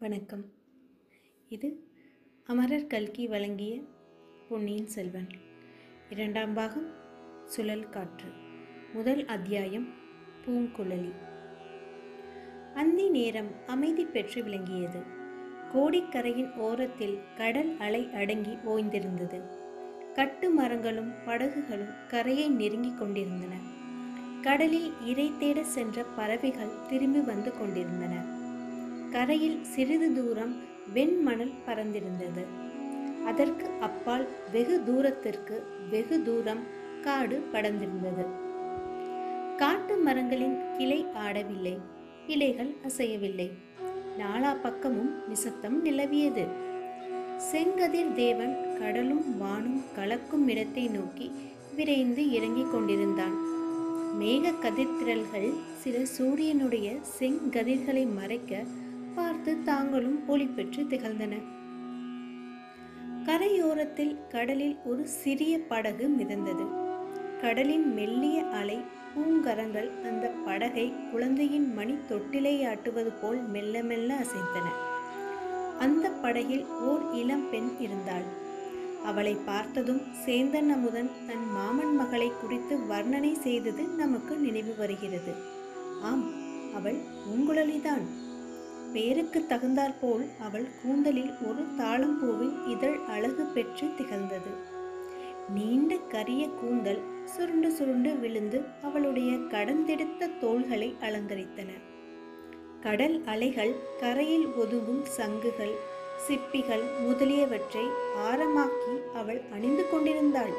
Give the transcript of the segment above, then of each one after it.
வணக்கம். இது அமரர் கல்கி வழங்கிய பொன்னியின் செல்வன். இரண்டாம் பாகம் சுழல் காற்று. முதல் அத்தியாயம் பூங்குழலி. அந்தி நேரம் அமைதி பெற்று விளங்கியது. கோடிக்கரையின் ஓரத்தில் கடல் அலை அடங்கி ஓய்ந்திருந்தது. கட்டு மரங்களும் படகுகளும் கரையை நெருங்கிக் கொண்டிருந்தன. கடலில் இரை தேட சென்ற பறவைகள் திரும்பி வந்து கொண்டிருந்தன. கரையில் சிறிது தூரம் வெண்மணல் பறந்திருந்தது. அதற்கு அப்பால் வெகு தூரத்திற்கு வெகு தூரம் காடு படர்ந்திருந்தது. காட்டு மரங்களின் கிளை ஆடவில்லை. இலைகள் அசையவில்லை. நாலா பக்கமும் நிசத்தம் நிலவியது. செங்கதிர் தேவன் கடலும் வானும் கலக்கும் இடத்தை நோக்கி விரைந்து இறங்கிக் கொண்டிருந்தான். மேக கதிர்திரல்கள் சில சூரியனுடைய செங்கதிர்களை மறைக்க பார்த்து தாங்களும் ஒளி பெற்று திகழ்ந்தன. கரையோரத்தில் கடலில் ஒரு சிறிய படகு மிதந்தது. கடலின் மெல்லிய அலை பூங்கரங்கள் அந்த படகை குழந்தையின் மணி தொட்டிலை ஆட்டுவது போல் மெல்ல மெல்ல அசைத்தன. அந்த படகில் ஓர் இளம் பெண் இருந்தாள். அவளை பார்த்ததும் சேந்தன் அமுதன் தன் மாமன் மகளை குறித்து வர்ணனை செய்தது நமக்கு நினைவு வருகிறது. ஆம் அவள் உங்குழலிதான் பேருக்கு தகுந்தாற்போல் அவள் கூந்தலில் ஒரு தாளம்பூவின் இதழ் அழகு பெற்று திகழ்ந்தது. நீண்ட கரிய கூந்தல் சுருண்டு சுருண்டு விழுந்து அவளுடைய கடந்தெடுத்த தோள்களை அலங்கரித்தன. கடல் அலைகள் கரையில் ஒதுங்கும் சங்குகள் சிப்பிகள் முதலியவற்றை ஆரமாக்கி அவள் அணிந்து கொண்டிருந்தாள்.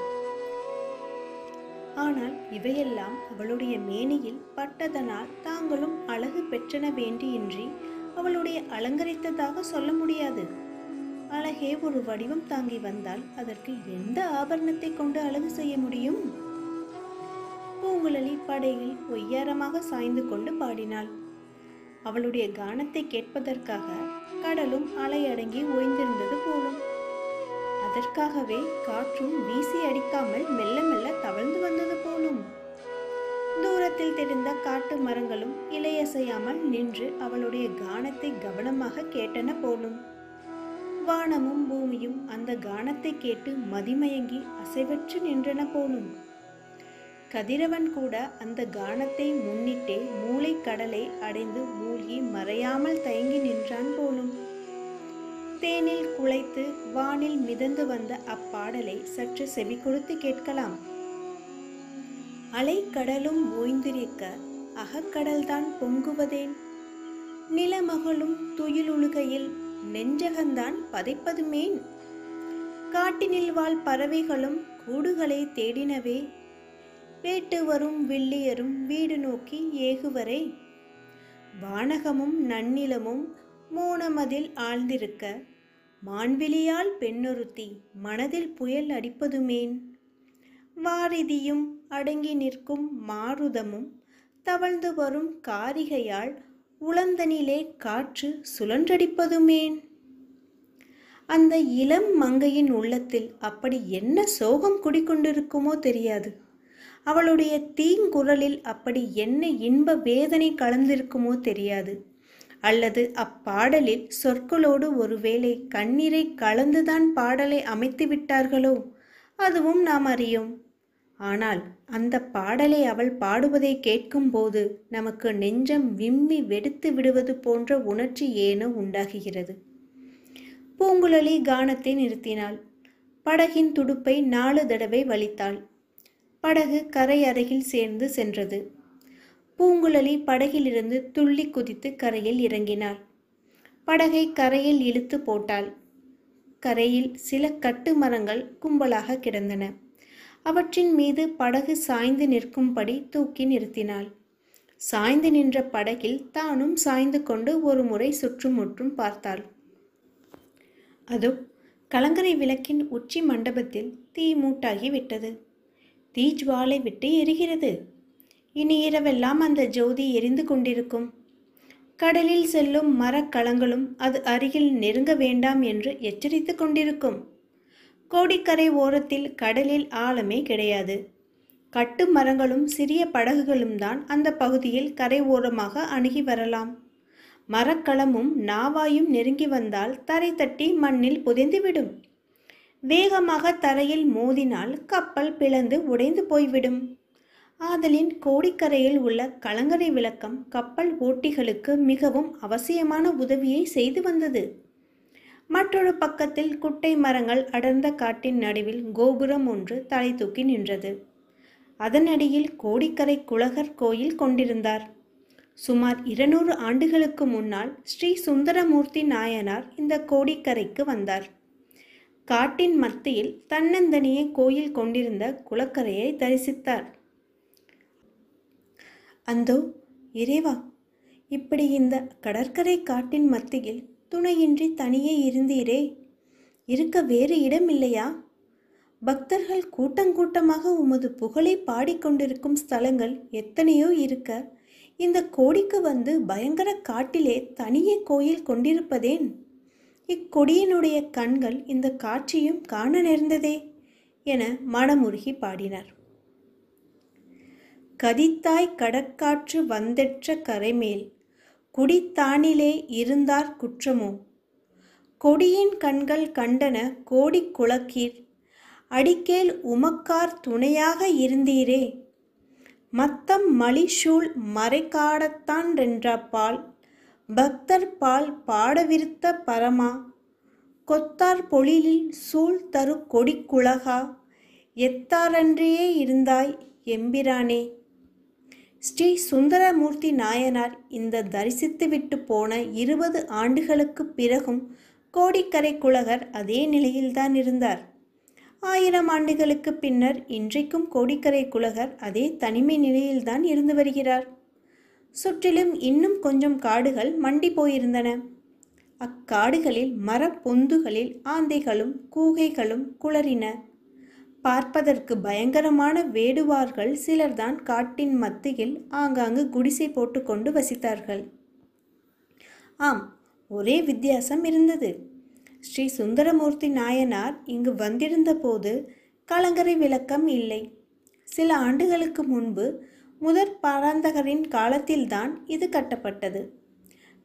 ஆனால் இவையெல்லாம் அவளுடைய மேனியில் பட்டதனால் தாங்களும் அழகு பெற்றன வேண்டியின்றி அவளுடைய அலங்கரித்ததாக சொல்ல முடியாது. அழகே ஒரு வடிவம் தாங்கி வந்தால் அதற்கு எந்த ஆபரணத்தை கொண்டு அழகு செய்ய முடியும்? பூங்குழலி படையில் ஒய்யாரமாக சாய்ந்து கொண்டு பாடினாள். அவளுடைய கானத்தை கேட்பதற்காக கடலும் அலையடங்கி ஓய்ந்திருந்தது போலும். அதற்காகவே காற்றும் வீசி அடிக்காமல் மெல்ல மெல்ல தவழ்ந்து வந்தது போலும். தூரத்தில் தெரிந்த காட்டு மரங்களும் இலையசையாமல் நின்று அவளுடைய கானத்தை கவனமாக கேட்டன போலும். வானமும் பூமியும் அந்த கானத்தை கேட்டு மதிமயங்கி அசைவற்று நின்றன போலும். கதிரவன் கூட அந்த கானத்தை முன்னிட்டே மூளை கடலை அடைந்து மூழ்கி மறையாமல் தயங்கி நின்றான் போலும். தேனில் குளைத்து வானில் மிதந்து வந்த அப்பாடலை சற்று செவி கொடுத்து கேட்கலாம். அலைக்கடலும் ஓய்ந்திருக்க அகக்கடல்தான் பொங்குவதேன்? நிலமகளும் துயிலுழுகையில் நெஞ்சகந்தான் பதைப்பதுமேன்? காட்டினில் வாழ் பறவைகளும் கூடுகளை தேடினவே? வேட்டு வரும் வில்லியரும் வீடு நோக்கி ஏகுவரே? வானகமும் நன்னிலமும் மூனமதில் ஆழ்ந்திருக்க மான்விழியால் பெண்ணொருத்தி மனதில் புயல் அடிப்பதுமேன்? வாரிதியும் அடங்கி நிற்கும் மாருதமும் தவழ்ந்து வரும் காரிகையால் உளந்தனிலே காற்று சுழன்றடிப்பதுமேன்? அந்த இளம் மங்கையின் உள்ளத்தில் அப்படி என்ன சோகம் குடிக்கொண்டிருக்குமோ தெரியாது. அவளுடைய தீங்குரலில் அப்படி என்ன இன்ப வேதனை கலந்திருக்குமோ தெரியாது. அல்லது அப்பாடலில் சொற்களோடு ஒருவேளை கண்ணீரை கலந்துதான் பாடலை அமைத்து விட்டார்களோ அதுவும் நாம் அறியோம். ஆனால் அந்த பாடலை அவள் பாடுவதை கேட்கும்போது நமக்கு நெஞ்சம் விம்மி வெடித்து விடுவது போன்ற உணர்ச்சி ஏனோ உண்டாகுகிறது. பூங்குழலி கானத்தை நிறுத்தினாள். படகின் துடுப்பை நாலு தடவை வலித்தாள். படகு கரை அருகில் சேர்ந்து சென்றது. பூங்குழலி படகிலிருந்து துள்ளி குதித்து கரையில் இறங்கினாள். படகை கரையில் இழுத்து போட்டாள். கரையில் சில கட்டு மரங்கள் கும்பலாக கிடந்தன. அவற்றின் மீது படகு சாய்ந்து நிற்கும்படி தூக்கி நிறுத்தினாள். சாய்ந்து நின்ற படகில் தானும் சாய்ந்து கொண்டு ஒரு முறை சுற்றுமுற்றும் பார்த்தாள். அதோ கலங்கரை விளக்கின் உச்சி மண்டபத்தில் தீ மூட்டாகி விட்டது. தீஜ்வாலை விட்டு எரிகிறது. இனி இரவெல்லாம் அந்த ஜோதி எரிந்து கொண்டிருக்கும். கடலில் செல்லும் மரக்கலங்களும் அது அருகில் நெருங்க வேண்டாம் என்று எச்சரித்து கொண்டிருக்கும். கோடிக்கரை ஓரத்தில் கடலில் ஆழமே கிடையாது. கட்டு மரங்களும் சிறிய படகுகளும் தான் அந்த பகுதியில் கரை ஓரமாக அணுகி வரலாம். மரக்கலமும் நாவாயும் நெருங்கி வந்தால் தரை தட்டி மண்ணில் புதைந்துவிடும். வேகமாக தரையில் மோதினால் கப்பல் பிளந்து உடைந்து போய்விடும். ஆதலின் கோடிக்கரையில் உள்ள கலங்கரை விளக்கம் கப்பல் ஓட்டிகளுக்கு மிகவும் அவசியமான உதவியை செய்து வந்தது. மற்றொரு பக்கத்தில் குட்டை மரங்கள் அடர்ந்த காட்டின் நடுவில் கோபுரம் ஒன்று தலை தூக்கி நின்றது. அதனடியில் கோடிக்கரை குலகர் கோயில் கொண்டிருந்தார். சுமார் இருநூறு ஆண்டுகளுக்கு முன்னால் ஸ்ரீ சுந்தரமூர்த்தி நாயனார் இந்த கோடிக்கரைக்கு வந்தார். காட்டின் மத்தியில் தன்னந்தனியே கோயில் கொண்டிருந்த குளக்கரையை தரிசித்தார். அந்தோ இறைவா! இப்படி இந்த கடற்கரை காட்டின் மத்தியில் துணையின்றி தனியே இருந்தீரே? இருக்க வேறு இடம் இல்லையா பக்தர்கள் கூட்டங்கூட்டமாக உமது புகழை பாடிக்கொண்டிருக்கும் ஸ்தலங்கள் எத்தனையோ இருக்க இந்த கோடிக்கு வந்து பயங்கர காட்டிலே தனியே கோயில் கொண்டிருப்பதேன்? இக்கொடியினுடைய கண்கள் இந்த காட்சியும் காண நேர்ந்ததே என மனமுருகி பாடினார். கதித்தாய் கடற்காற்று வந்தெற்ற கரைமேல் குடித்தானிலே இருந்தார் குற்றமோ? கொடியின் கண்கள் கண்டன கோடி குளக்கீர் அடிக்கேல் உமக்கார் துணையாக இருந்தீரே? மத்தம் மலிசூழ் மறைக்காடத்தான் ரென்றாப்பால் பக்தர் பால் பாடவிருத்த பரமா? கொத்தார் பொழிலில் சூழ் தரு கொடிக்குலகா எத்தாரன்றியே இருந்தாய் எம்பிரானே? ஸ்ரீ சுந்தரமூர்த்தி நாயனார் இந்த தரிசித்துவிட்டு போன இருபது ஆண்டுகளுக்கு பிறகும் கோடிக்கரை குலகர் அதே நிலையில்தான் இருந்தார். ஆயிரம் ஆண்டுகளுக்கு பின்னர் இன்றைக்கும் கோடிக்கரை குலகர் அதே தனிமை நிலையில்தான் இருந்து வருகிறார். சுற்றிலும் இன்னும் கொஞ்சம் காடுகள் மண்டி போயிருந்தன. அக்காடுகளில் மரப்பொந்துகளில் ஆந்தைகளும் கூகைகளும் குளறின. பார்ப்பதற்கு பயங்கரமான வேடுவார்கள் சிலர்தான் காட்டின் மத்தியில் ஆங்காங்கு குடிசை போட்டுக்கொண்டு வசித்தார்கள். ஆம் ஒரே வித்தியாசம் இருந்தது. ஸ்ரீ சுந்தரமூர்த்தி நாயனார் இங்கு வந்திருந்த போது கலங்கரை விளக்கம் இல்லை. சில ஆண்டுகளுக்கு முன்பு முதற் பராந்தகரின் காலத்தில்தான் இது கட்டப்பட்டது.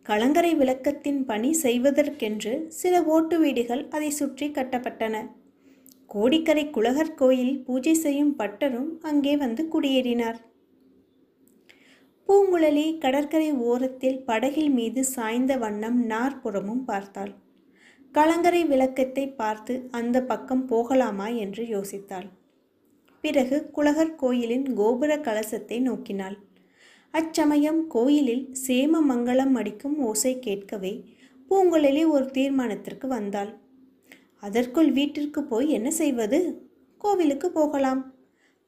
கலங்கரை விளக்கத்தின் பணி செய்வதற்கென்று சில ஓட்டு வீடுகள் அதை சுற்றி கட்டப்பட்டன. கோடிக்கரை குலகர் கோயில் பூஜை செய்யும் பட்டரும் அங்கே வந்து குடியேறினார். பூங்குழலி கடற்கரை ஓரத்தில் படகில் மீது சாய்ந்த வண்ணம் நாற்புறமும் பார்த்தாள். கலங்கரை விளக்கத்தை பார்த்து அந்த பக்கம் போகலாமா என்று யோசித்தாள். பிறகு குலகர் கோயிலின் கோபுர கலசத்தை நோக்கினாள். அச்சமயம் கோயிலில் சேம மங்களம் அடிக்கும் ஓசை கேட்கவே பூங்குழலி ஒரு தீர்மானத்திற்கு வந்தாள். அதற்குள் வீட்டிற்கு போய் என்ன செய்வது? கோவிலுக்கு போகலாம்.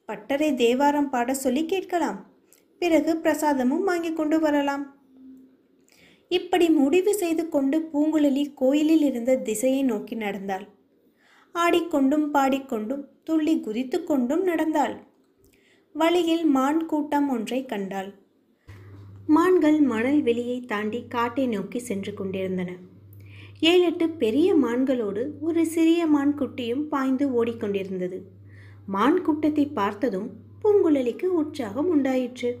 பட்டரை தேவாரம் பாட சொல்லி கேட்கலாம். பிறகு பிரசாதமும் வாங்கி கொண்டு வரலாம். இப்படி முடிவு செய்து கொண்டு பூங்குழலி கோயிலில் இருந்த திசையை நோக்கி நடந்தாள். ஆடிக்கொண்டும் பாடிக்கொண்டும் துள்ளி குதித்து கொண்டும் நடந்தாள். வழியில் மான் கூட்டம் ஒன்றை கண்டாள். மான்கள் மணல் வெளியை தாண்டி காட்டை நோக்கி சென்று கொண்டிருந்தன. ஏழெட்டு பெரிய மான்களோடு ஒரு சிறிய மான் குட்டியும் பாய்ந்து ஓடிக்கொண்டிருந்தது. மான் கூட்டத்தை பார்த்ததும் பூங்குழலிக்கு உற்சாகம் உண்டாயிற்று.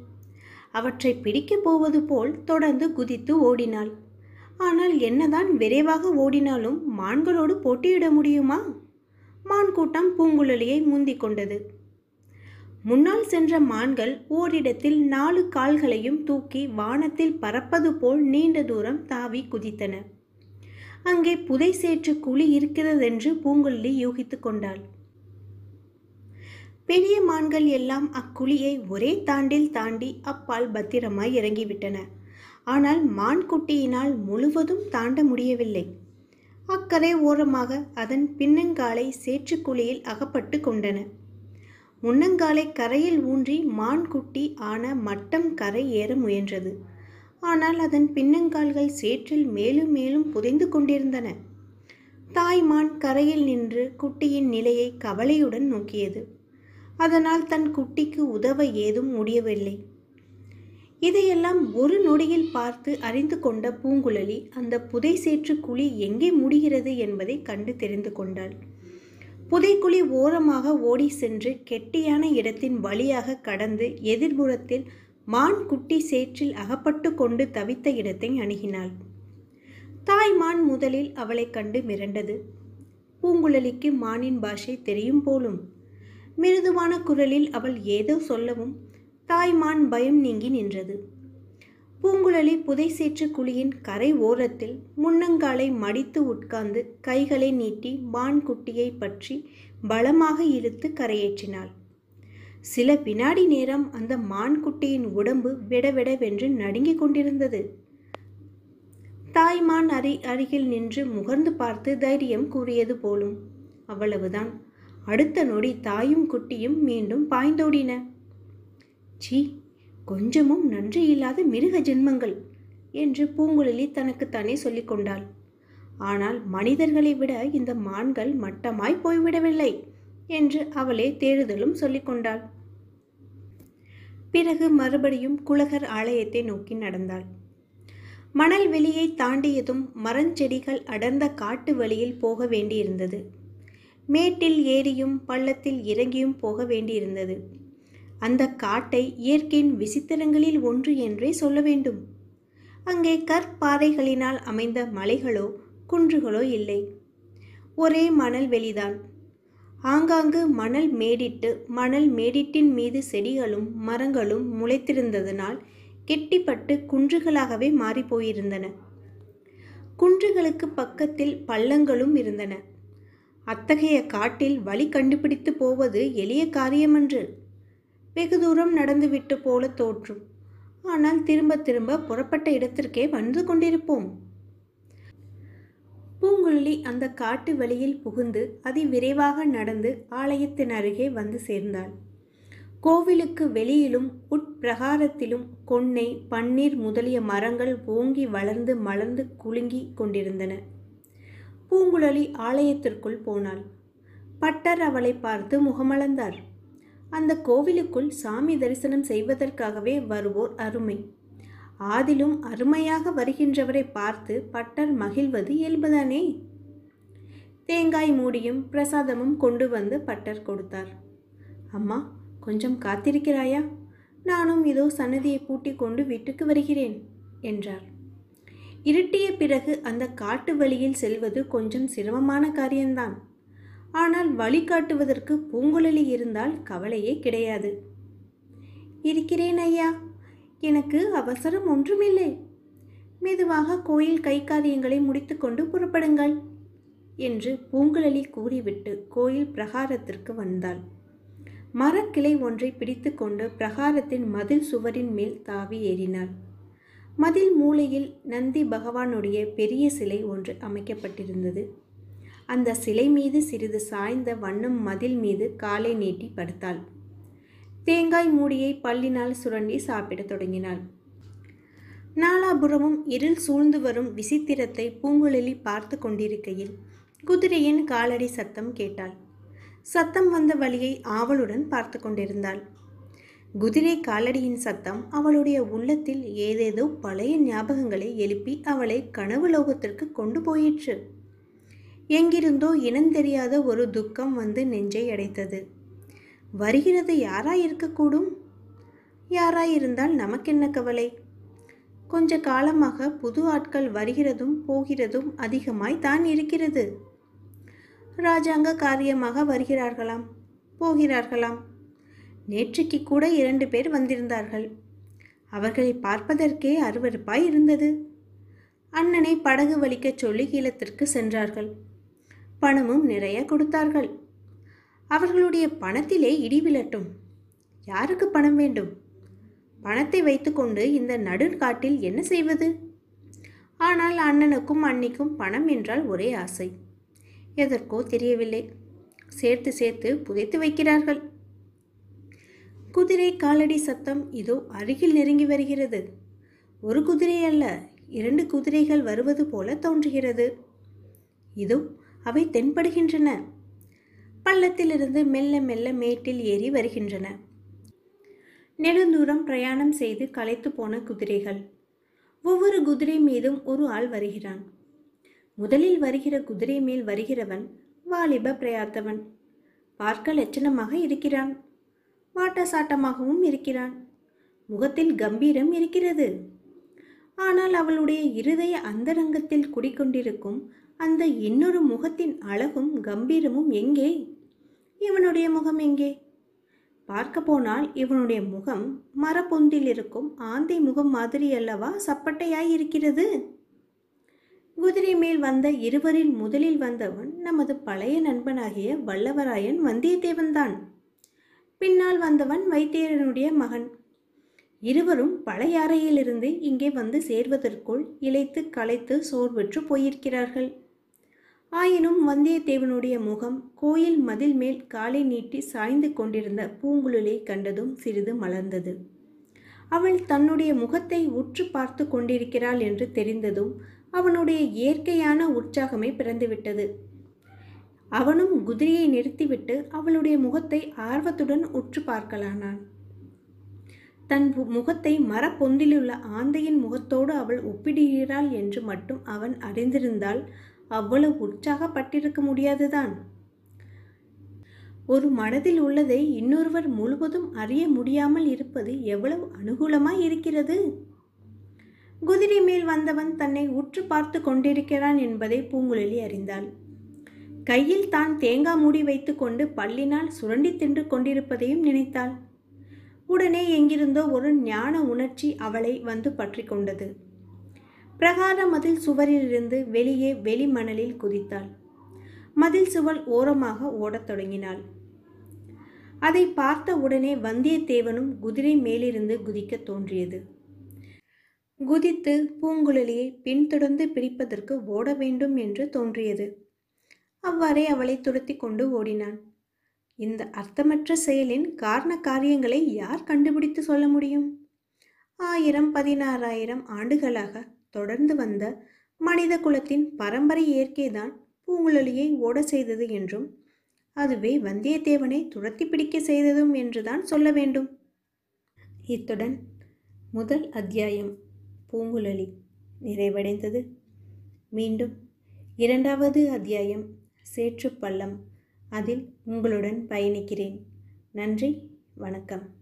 அவற்றை பிடிக்கப் போவது போல் தொடர்ந்து குதித்து ஓடினாள். ஆனால் என்னதான் விரைவாக ஓடினாலும் மான்களோடு போட்டியிட முடியுமா? மான் கூட்டம் பூங்குழலியை முந்திக் கொண்டது. முன்னால் சென்ற மான்கள் ஓரிடத்தில் நாலு கால்களையும் தூக்கி வானத்தில் பறப்பது போல் நீண்ட தூரம் தாவி குதித்தன. அங்கே புதை சேற்று குழி இருக்கிறதென்று பூங்குழலி யூகித்து கொண்டாள். பெரிய மான்கள் எல்லாம் அக்குழியை ஒரே தாண்டில் தாண்டி அப்பால் பத்திரமாய் இறங்கிவிட்டன. ஆனால் மான் குட்டியினால் முழுவதும் தாண்ட முடியவில்லை. அக்கரை ஓரமாக அதன் பின்னங்காலை சேற்றுக்குழியில் அகப்பட்டு கொண்டன. முன்னங்காலை கரையில் ஊன்றி மான் குட்டி ஆன மட்டம் கரை ஏற முயன்றது. ஆனால் அதன் பின்னங்கால்கள் சேற்றில் மேலும் மேலும் புதைந்து கொண்டிருந்தன. தாய்மான் கரையில் நின்று குட்டியின் நிலையை கவலையுடன் நோக்கியது. அதனால் தன் குட்டிக்கு உதவ ஏதும் முடியவில்லை. இதையெல்லாம் ஒரு நொடியில் பார்த்து அறிந்து கொண்ட பூங்குழலி அந்த புதை சேற்று குழி எங்கே முடிகிறது என்பதை கண்டு தெரிந்து கொண்டாள். புதைக்குழி ஓரமாக ஓடி சென்று கெட்டியான இடத்தின் வழியாக கடந்து எதிர்புறத்தில் மான் குட்டி சேற்றில் அகப்பட்டு கொண்டு தவித்த இடத்தை அணுகினாள். தாய் மான் முதலில் அவளைக் கண்டு மிரண்டது. பூங்குழலிக்கு மானின் பாஷை தெரியும் போலும். மிருதுவான குரலில் அவள் ஏதோ சொல்லவும் தாய்மான் பயம் நீங்கி நின்றது. பூங்குழலி புதை சேற்று குழியின் கரை ஓரத்தில் முன்னங்காலை மடித்து உட்கார்ந்து கைகளை நீட்டி மான் குட்டியை பற்றி பலமாக இழுத்து கரையேற்றினாள். சில வினாடி நேரம் அந்த மான் குட்டியின் உடம்பு விடவிடவென்று நடுங்கிக் கொண்டிருந்தது. தாய்மான் அரி அருகில் நின்று முகர்ந்து பார்த்து தைரியம் கூறியது போலும் அவ்வளவுதான். அடுத்த நொடி தாயும் குட்டியும் மீண்டும் பாய்ந்தோடின. சீ கொஞ்சமும் நன்றி இல்லாத மிருக ஜென்மங்கள் என்று பூங்குழலி தனக்குத்தானே சொல்லிக்கொண்டாள் ஆனால் மனிதர்களை விட இந்த மான்கள் மட்டமாய் போய்விடவில்லை என்று அவளே தேறுதலும் சொல்லிக் கொண்டாள். பிறகு மறுபடியும் குலகர் ஆலயத்தை நோக்கி நடந்தாள். மணல் வெளியை தாண்டியதும் மரஞ்செடிகள் அடர்ந்த காட்டு வழியில் போக வேண்டியிருந்தது. மேட்டில் ஏறியும் பள்ளத்தில் இறங்கியும் போக வேண்டியிருந்தது. அந்த காட்டை இயற்கையின் விசித்திரங்களில் ஒன்று என்றே சொல்ல வேண்டும். அங்கே கற்பாறைகளினால் அமைந்த மலைகளோ குன்றுகளோ இல்லை. ஒரே மணல் வெளிதான். ஆங்காங்கு மணல் மேடிட்டு மணல் மேடிட்டின் மீது செடிகளும் மரங்களும் முளைத்திருந்ததனால் கெட்டிப்பட்டு குன்றுகளாகவே மாறிப்போயிருந்தன குன்றுகளுக்கு பக்கத்தில் பள்ளங்களும் இருந்தன. அத்தகைய காட்டில் வழி கண்டுபிடித்து போவது எளிய காரியமன்று. வெகு தூரம் நடந்துவிட்டு போல தோற்றும் ஆனால் திரும்ப திரும்ப புறப்பட்ட இடத்திற்கே வந்து கொண்டிருப்போம். பூங்குழலி அந்த காட்டு வழியில் புகுந்து அதிவிரைவாக நடந்து ஆலயத்தின் அருகே வந்து சேர்ந்தாள். கோவிலுக்கு வெளியிலும் உட்பிரகாரத்திலும் கொன்னை பன்னீர் முதலிய மரங்கள் ஓங்கி வளர்ந்து மலர்ந்து குலுங்கி கொண்டிருந்தன. பூங்குழலி ஆலயத்திற்குள் போனாள். பட்டர் அவளை பார்த்து முகமளந்தார் அந்த கோவிலுக்குள் சாமி தரிசனம் செய்வதற்காகவே வருவோர் அருமை. ஆதிலும் அருமையாக வருகின்றவரை பார்த்து பட்டர் மகிழ்வது இயல்புதானே? தேங்காய் மூடியும் பிரசாதமும் கொண்டு வந்து பட்டர் கொடுத்தார். அம்மா கொஞ்சம் காத்திருக்கிறாயா? நானும் இதோ சன்னதியை பூட்டி கொண்டு வீட்டுக்கு வருகிறேன் என்றார். இருட்டிய பிறகு அந்த காட்டு வழியில் செல்வது கொஞ்சம் சிரமமான காரியம்தான் ஆனால் வழிகாட்டுவதற்கு பூங்குழலி இருந்தால் கவலையே கிடையாது. இருக்கிறேன் ஐயா எனக்கு அவசரம் ஒன்றுமில்லை. மெதுவாக கோயில் கைக்காரியங்களை முடித்துக்கொண்டு புறப்படுங்கள் என்று பூங்குழலி கூறிவிட்டு கோயில் பிரகாரத்திற்கு வந்தாள். மரக்கிளை ஒன்றை பிடித்துக்கொண்டு பிரகாரத்தின் மதில் சுவரின் மேல் தாவி ஏறினாள். மதில் மூலையில் நந்தி பகவானுடைய பெரிய சிலை ஒன்று அமைக்கப்பட்டிருந்தது. அந்த சிலை மீது சிறிது சாய்ந்த வண்ணம் மதில் மீது காலை நீட்டி படுத்தாள். தேங்காய் மூடியை பல்லினால் சுரண்டி சாப்பிடத் தொடங்கினாள். நாலாபுரமும் இருள் சூழ்ந்து வரும் விசித்திரத்தை பூங்குழலி பார்த்து கொண்டிருக்கையில் குதிரையின் காலடி சத்தம் கேட்டாள். சத்தம் வந்த வழியை ஆவலுடன் பார்த்து கொண்டிருந்தாள். குதிரை காலடியின் சத்தம் அவளுடைய உள்ளத்தில் ஏதேதோ பழைய ஞாபகங்களை எழுப்பி அவளை கனவு லோகத்திற்கு கொண்டு போயிற்று. எங்கிருந்தோ இனந்தெரியாத ஒரு துக்கம் வந்து நெஞ்சை அடைத்தது. வருகிறது யாராய் இருக்கக்கூடும்? யாராயிருந்தால் நமக்கென்ன கவலை? கொஞ்ச காலமாக புது ஆட்கள் வருகிறதும் போகிறதும் அதிகமாய் தான் இருக்கிறது. ராஜாங்க காரியமாக வருகிறார்களாம் போகிறார்களாம். நேற்றுக்கு கூட இரண்டு பேர் வந்திருந்தார்கள். அவர்களை பார்ப்பதற்கே அருவருப்பாய் இருந்தது. அண்ணனை படகு வலிக்கச் சொல்லி கீழத்திற்கு சென்றார்கள். பணமும் நிறைய கொடுத்தார்கள். அவர்களுடைய பணத்திலே இடி விழட்டும். யாருக்கு பணம் வேண்டும்? பணத்தை வைத்துக்கொண்டு இந்த நடுக்காட்டில் என்ன செய்வது? ஆனால் அண்ணனுக்கும் அன்னிக்கும் பணம் என்றால் ஒரே ஆசை. எதற்கோ தெரியவில்லை. சேர்த்து சேர்த்து புதைத்து வைக்கிறார்கள். குதிரை காலடி சத்தம் இதோ அருகில் நெருங்கி வருகிறது. ஒரு குதிரை அல்ல இரண்டு குதிரைகள் வருவது போல தோன்றுகிறது. இதோ அவை தென்படுகின்றன. பள்ளத்திலிருந்து மெல்ல மெல்ல மேட்டில் ஏறி வருகின்றன. நெடுந்தூரம் பிரயாணம் செய்து களைத்து போன குதிரைகள். ஒவ்வொரு குதிரை மீதும் ஒரு ஆள் வருகிறான். முதலில் வருகிற குதிரை மேல் வருகிறவன் வாலிப பிரயாத்தவன். பார்க்க லட்சணமாக இருக்கிறான். வாட்டசாட்டமாகவும் இருக்கிறான். முகத்தில் கம்பீரம் இருக்கிறது. ஆனால் அவளுடைய இருதய அந்தரங்கத்தில் குடிக்கொண்டிருக்கும் அந்த இன்னொரு முகத்தின் அழகும் கம்பீரமும் எங்கே? இவனுடைய முகம் எங்கே? பார்க்க போனால் இவனுடைய முகம் மரப்பொந்தில் இருக்கும் ஆந்தை முகம் மாதிரி அல்லவா சப்பட்டையாய் இருக்கிறது? குதிரை மேல் வந்த இருவரில் முதலில் வந்தவன் நமது பழைய நண்பனாகிய வல்லவராயன் வந்தியத்தேவன்தான். பின்னால் வந்தவன் வைத்தியரனுடைய மகன். இருவரும் பழையாறையிலிருந்து இங்கே வந்து சேர்வதற்குள் இழைத்து களைத்து சோர்வற்று போயிருக்கிறார்கள். ஆயினும் வந்தியத்தேவனுடைய முகம் கோயில் மதில் மேல் காலை நீட்டி சாய்ந்து கொண்டிருந்த பூங்குழலை கண்டதும் சிறிது மலர்ந்தது. அவள் தன்னுடைய முகத்தை உற்று பார்த்து கொண்டிருக்கிறாள் என்று தெரிந்ததும் அவனுடைய இயற்கையான உற்சாகமே பிறந்துவிட்டது. அவனும் குதிரையை நிறுத்திவிட்டு அவளுடைய முகத்தை ஆர்வத்துடன் உற்று பார்க்கலானான். தன் முகத்தை மரப்பொந்திலுள்ள ஆந்தையின் முகத்தோடு அவள் ஒப்பிடுகிறாள் என்று மட்டும் அவன் அறிந்திருந்தால் அவ்வளவு உற்சாகப்பட்டிருக்க முடியாதுதான். ஒரு மனதில் உள்ளதை இன்னொருவர் முழுவதும் அறிய முடியாமல் இருப்பது எவ்வளவு அனுகூலமாய் இருக்கிறது? குதிரை மேல் வந்தவன் தன்னை உற்று பார்த்து கொண்டிருக்கிறான் என்பதை பூங்குழலி அறிந்தாள். கையில் தான் தேங்காய் மூடி வைத்துக்கொண்டு பல்லினால் சுரண்டி தின்று கொண்டிருப்பதையும் நினைத்தாள். உடனே எங்கிருந்தோ ஒரு ஞான உணர்ச்சி அவளை வந்து பற்றி கொண்டது. பிரகார மதில் சுவரிலிருந்து வெளியே வெளிமணலில் குதித்தாள். மதில் சுவல் ஓரமாக ஓடத் தொடங்கினாள். அதை பார்த்த உடனே வந்தியத்தேவனும் குதிரை மேலிருந்து குதிக்க தோன்றியது. குதித்து பூங்குழலியை பின்தொடர்ந்து பிடிப்பதற்கு ஓட வேண்டும் என்று தோன்றியது. அவ்வாறே அவளை துரத்தி கொண்டு ஓடினான். இந்த அர்த்தமற்ற செயலின் காரண காரியங்களை யார் கண்டுபிடித்து சொல்ல முடியும்? ஆயிரம் பதினாறாயிரம் ஆண்டுகளாக தொடர்ந்து வந்த மனித குலத்தின் பரம்பரை இயற்கைதான் பூங்குழலியை ஓட செய்தது என்றும் அதுவே வந்தியத்தேவனை துரத்தி பிடிக்க செய்ததும் என்றுதான் சொல்ல வேண்டும். இத்துடன் முதல் அத்தியாயம் பூங்குழலி நிறைவடைந்தது. மீண்டும் இரண்டாவது அத்தியாயம் சேற்று பள்ளம். அதில் உங்களுடன் பயணிக்கிறேன். நன்றி வணக்கம்.